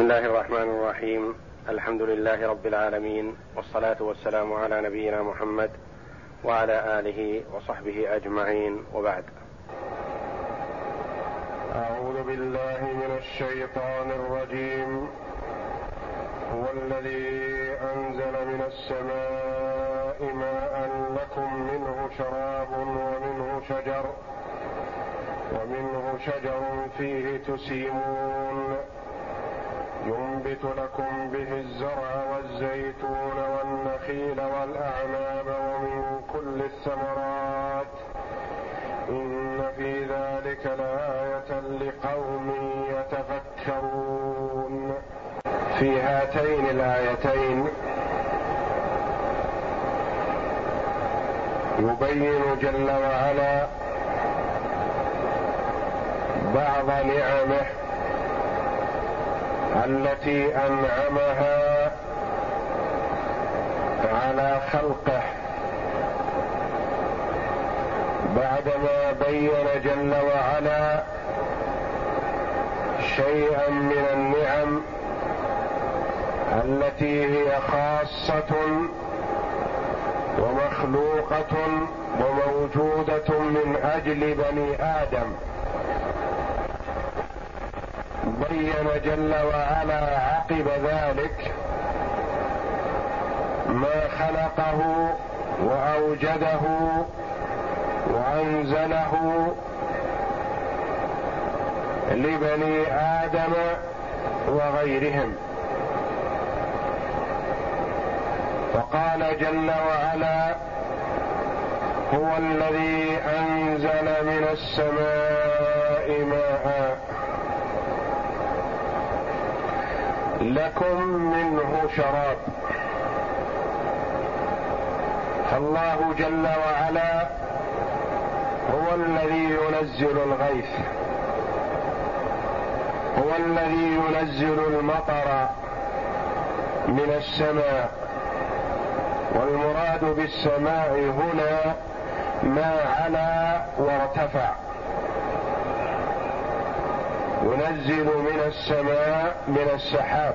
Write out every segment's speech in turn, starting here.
بسم الله الرحمن الرحيم الحمد لله رب العالمين والصلاه والسلام على نبينا محمد وعلى اله وصحبه اجمعين وبعد اعوذ بالله من الشيطان الرجيم هو الذي انزل من السماء ماء لكم منه شراب ومنه شجر ومنه شجر فيه تسيمون ينبت لكم به الزرع والزيتون والنخيل والأعناب ومن كل الثمرات. إن في ذلك لآية لقوم يتفكرون. في هاتين الآيتين يبين جل وعلا بعض نعمه التي أنعمها على خلقه بعدما بين جل وعلا شيئا من النعم التي هي خاصة ومخلوقة وموجودة من أجل بني آدم. بين جل وعلا عقب ذلك ما خلقه وأوجده وأنزله لبني آدم وغيرهم. فقال جل وعلا هو الذي أنزل من السماء ماء لكم منه شراب. فالله جل وعلا هو الذي ينزل الغيث هو الذي ينزل المطر من السماء والمراد بالسماء هنا ما علا وارتفع. ينزل من السماء من السحاب.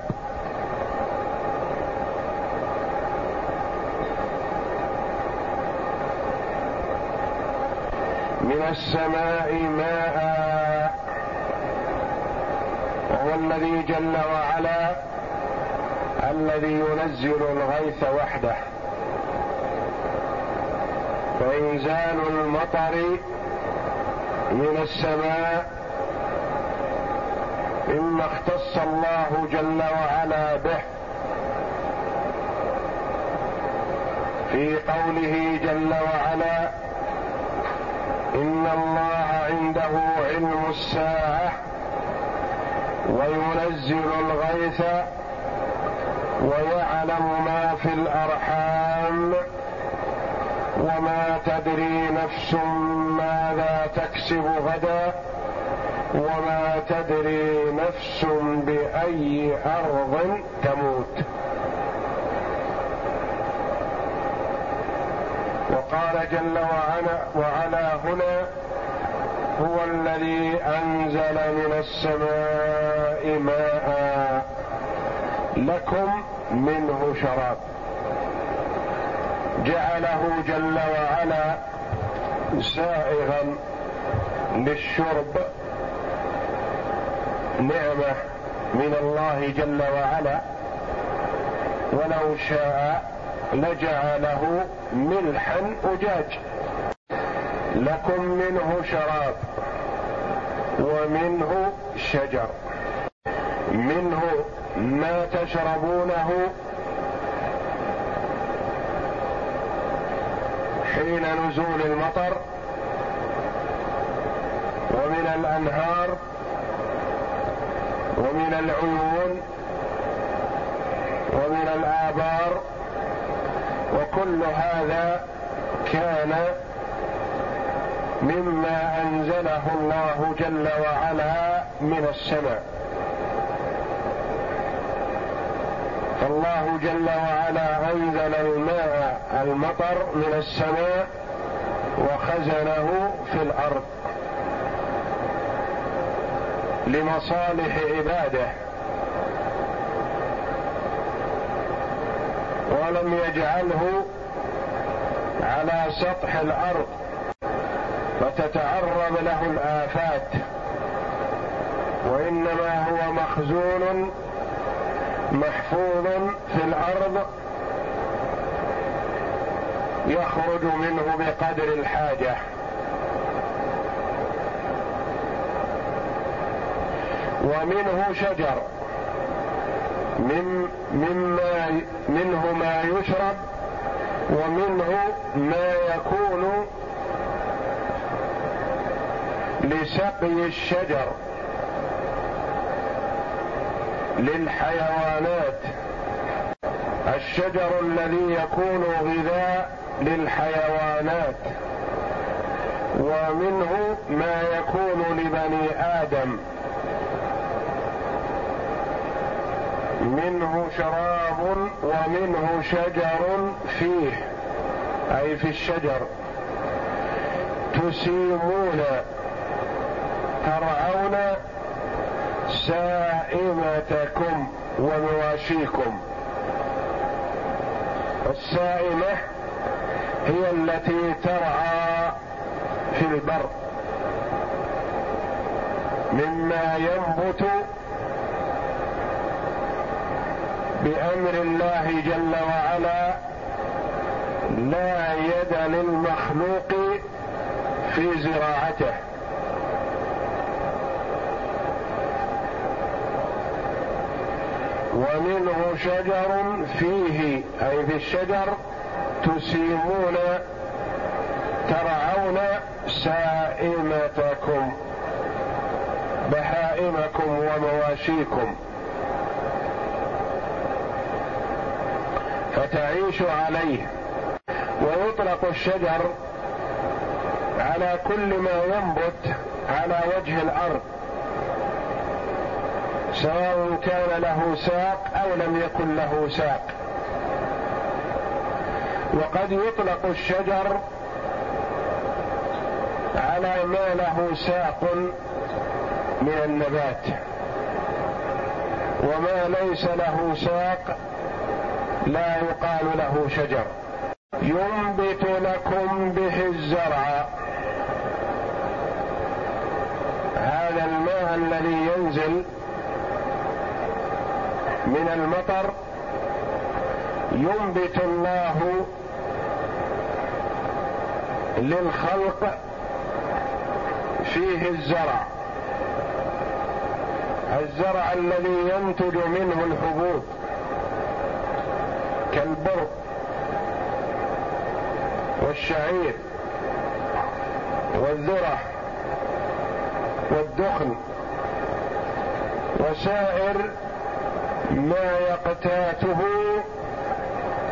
من السماء ماء. وهو الذي جل وعلا الذي ينزل الغيث وحده. فإنزال المطر من السماء مما اختص الله جل وعلا به. في قوله جل وعلا إن الله عنده علم الساعة وينزل الغيث ويعلم ما في الأرحام وما تدري نفس ماذا تكسب غدا. وما تدري نفس بأي أرض تموت. وقال جل وعلا, وعلا هنا هو الذي أنزل من السماء ماء لكم منه شراب. جعله جل وعلا سائغا للشرب نعمة من الله جل وعلا ولو شاء لجعله ملحا أجاج. لكم منه شراب ومنه شجر. منه ما تشربونه حين نزول المطر ومن الأنهار ومن العيون ومن الآبار وكل هذا كان مما أنزله الله جل وعلا من السماء. فالله جل وعلا أنزل الماء المطر من السماء وخزنه في الأرض. لمصالح عباده. ولم يجعله على سطح الأرض فتتعرض له الآفات. وإنما هو مخزون محفوظ في الأرض يخرج منه بقدر الحاجة. ومنه شجر. من مما منه ما يشرب ومنه ما يكون لسقي الشجر. للحيوانات. الشجر الذي يكون غذاء للحيوانات. ومنه ما يكون لبني آدم. منه شراب ومنه شجر فيه أي في الشجر. تسيمون ترعون سائمتكم ومواشيكم. السائمة هي التي ترعى في البر. مما ينبت بأمر الله جل وعلا لا يد للمخلوق في زراعته. ومنه شجر فيه أي في الشجر تسيمون ترعون سائمتكم بهائمكم ومواشيكم. فتعيش عليه ويطلق الشجر على كل ما ينبت على وجه الأرض سواء كان له ساق أو لم يكن له ساق. وقد يطلق الشجر على ما له ساق من النبات وما ليس له ساق لا يقال له شجر. ينبت لكم به الزرع. هذا الماء الذي ينزل من المطر ينبت الله للخلق فيه الزرع. الزرع الذي ينتج منه الحبوب. كالبر والشعير والذرة والدخن وسائر ما يقتاته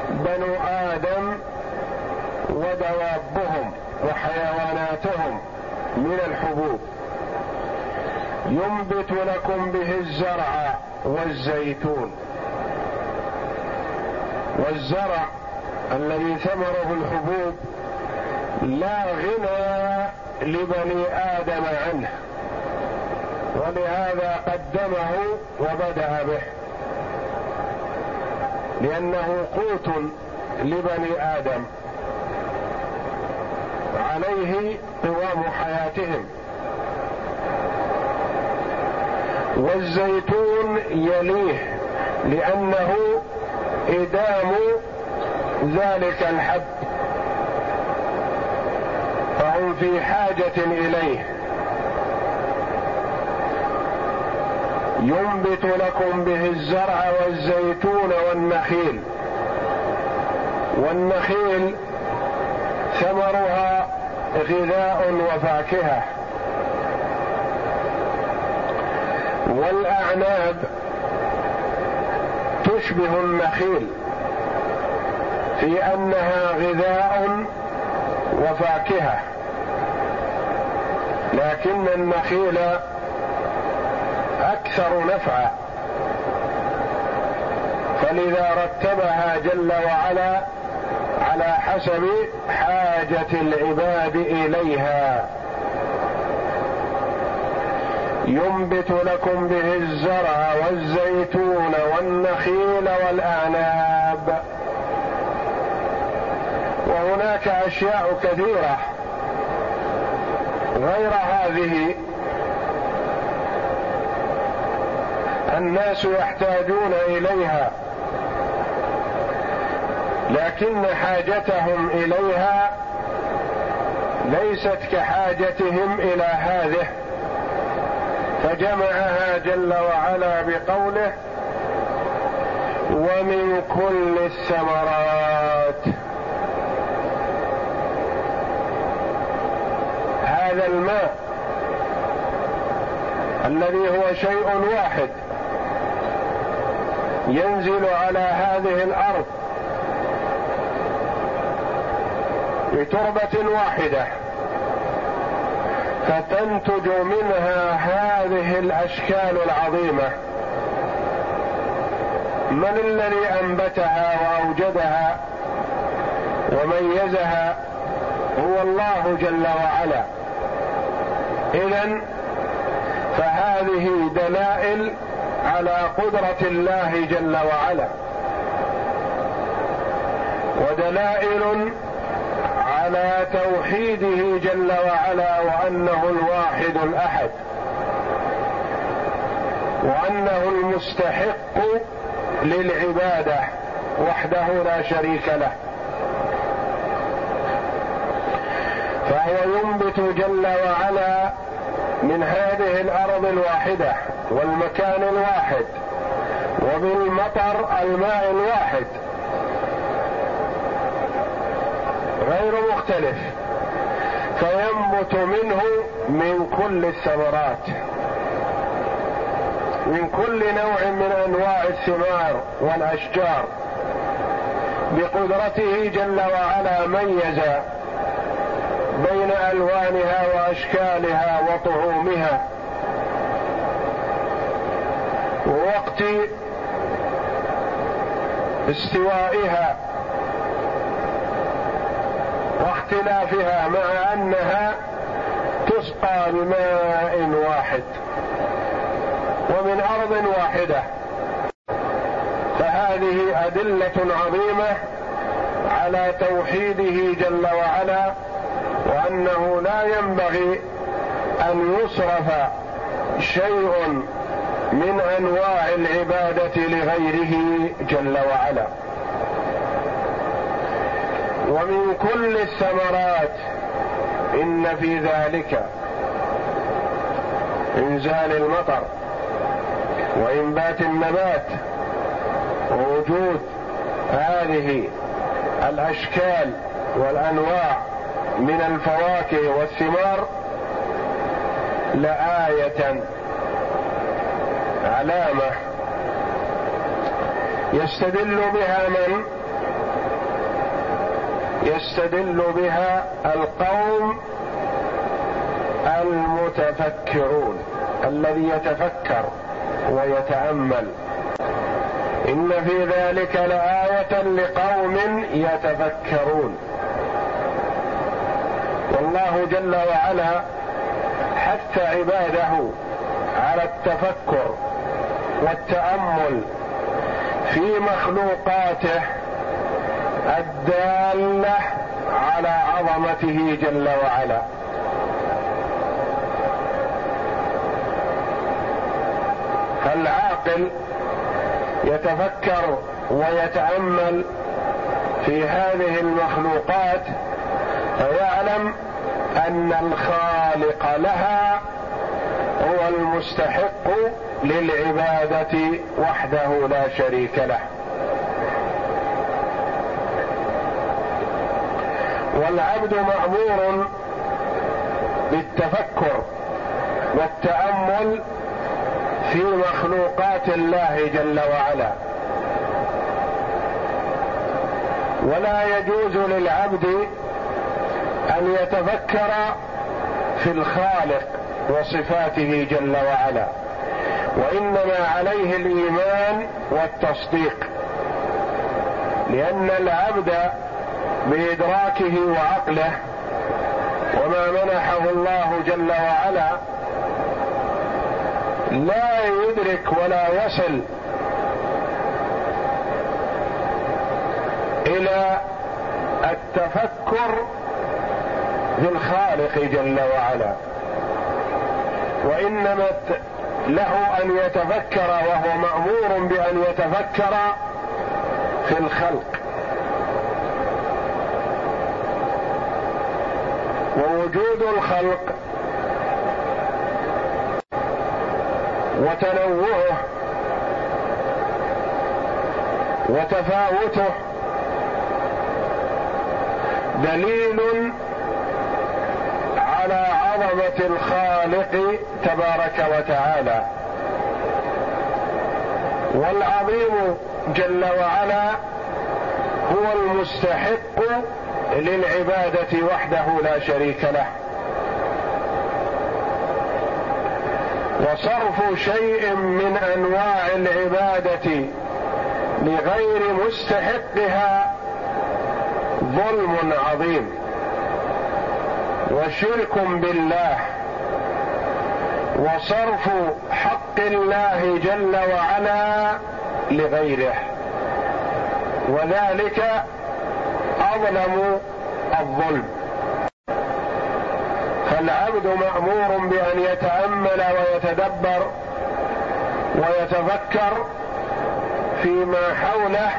بنو آدم ودوابهم وحيواناتهم من الحبوب. ينبت لكم به الزرع والزيتون. والزرع الذي ثمره الحبوب لا غنى لبني آدم عنه ولهذا قدمه وبدأ به لأنه قوت لبني آدم عليه قوام حياتهم. والزيتون يليه لأنه إدام ذلك الحب فهم في حاجة إليه. ينبت لكم به الزرع والزيتون والنخيل. والنخيل ثمرها غذاء وفاكهة. والأعناب تشبه النخيل في أنها غذاء وفاكهة. لكن النخيل أكثر نفعا. فلذا رتبها جل وعلا على حسب حاجة العباد إليها. ينبت لكم به الزرع والزيتون والنخيل والأعناب. أشياء كثيرة غير هذه. الناس يحتاجون إليها لكن حاجتهم إليها ليست كحاجتهم إلى هذه. فجمعها جل وعلا بقوله ومن كل الثمرات. هذا الماء الذي هو شيء واحد ينزل على هذه الأرض بتربة واحدة. فتنتج منها هذه الأشكال العظيمة. من الذي أنبتها وأوجدها وميزها هو الله جل وعلا. اذا فهذه دلائل على قدرة الله جل وعلا. ودلائل على توحيده جل وعلا وأنه الواحد الأحد. وأنه المستحق للعبادة وحده لا شريك له. فهو ينبت جل وعلا من هذه الأرض الواحدة والمكان الواحد وبالمطر الماء الواحد. غير مختلف فينبت منه من كل الثمرات من كل نوع من أنواع الثمار والأشجار بقدرته جل وعلا ميز بين ألوانها وأشكالها وطعومها. ووقت استوائها واختلافها مع أنها تسقى بماء واحد ومن أرض واحدة. فهذه أدلة عظيمة على توحيده جل وعلا وأنه لا ينبغي أن يصرف شيء من أنواع العبادة لغيره جل وعلا. ومن كل الثمرات إن في ذلك إنزال المطر وإنبات النبات ووجود هذه الأشكال والأنواع من الفواكه والثمار لآية علامة يستدل بها من يستدل بها القوم المتفكرون الذي يتفكر ويتأمل. إن في ذلك لآية لقوم يتفكرون. والله جل وعلا حث عباده على التفكر والتأمل في مخلوقاته الدالة على عظمته جل وعلا. فالعاقل يتفكر ويتأمل في هذه المخلوقات فيعلم أن الخالق لها هو المستحق للعبادة وحده لا شريك له. والعبد مأمور بالتفكر والتأمل في مخلوقات الله جل وعلا. ولا يجوز للعبد أن يتفكر في الخالق وصفاته جل وعلا وإنما عليه الإيمان والتصديق لأن العبد بإدراكه وعقله وما منحه الله جل وعلا لا يدرك ولا يصل إلى التفكر بالخالق جل وعلا. وإنما له أن يتفكر وهو مأمور بأن يتفكر في الخلق. ووجود الخلق وتنوعه وتفاوته دليل على عظمة الخالق تبارك وتعالى. والعظيم جل وعلا هو المستحق للعبادة وحده لا شريك له. وصرف شيء من أنواع العبادة لغير مستحقها ظلم عظيم وشرك بالله. وصرف حق الله جل وعلا لغيره. وذلك اظلم الظلم. فالعبد مأمور بأن يتأمل ويتدبر ويتفكر فيما حوله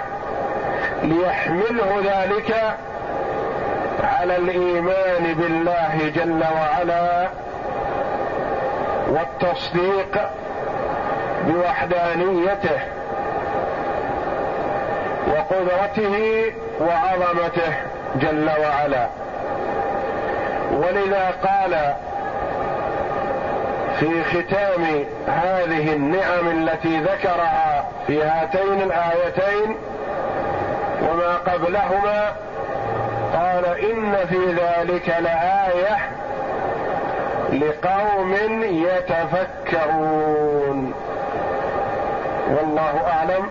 ليحمله ذلك على الإيمان بالله جل وعلا والتصديق بوحدانيته وقدرته وعظمته جل وعلا. ولذا قال في ختام هذه النعم التي ذكرها في هاتين الآيتين وما قبلهما قال إن في ذلك لآية لقوم يتفكرون. والله أعلم.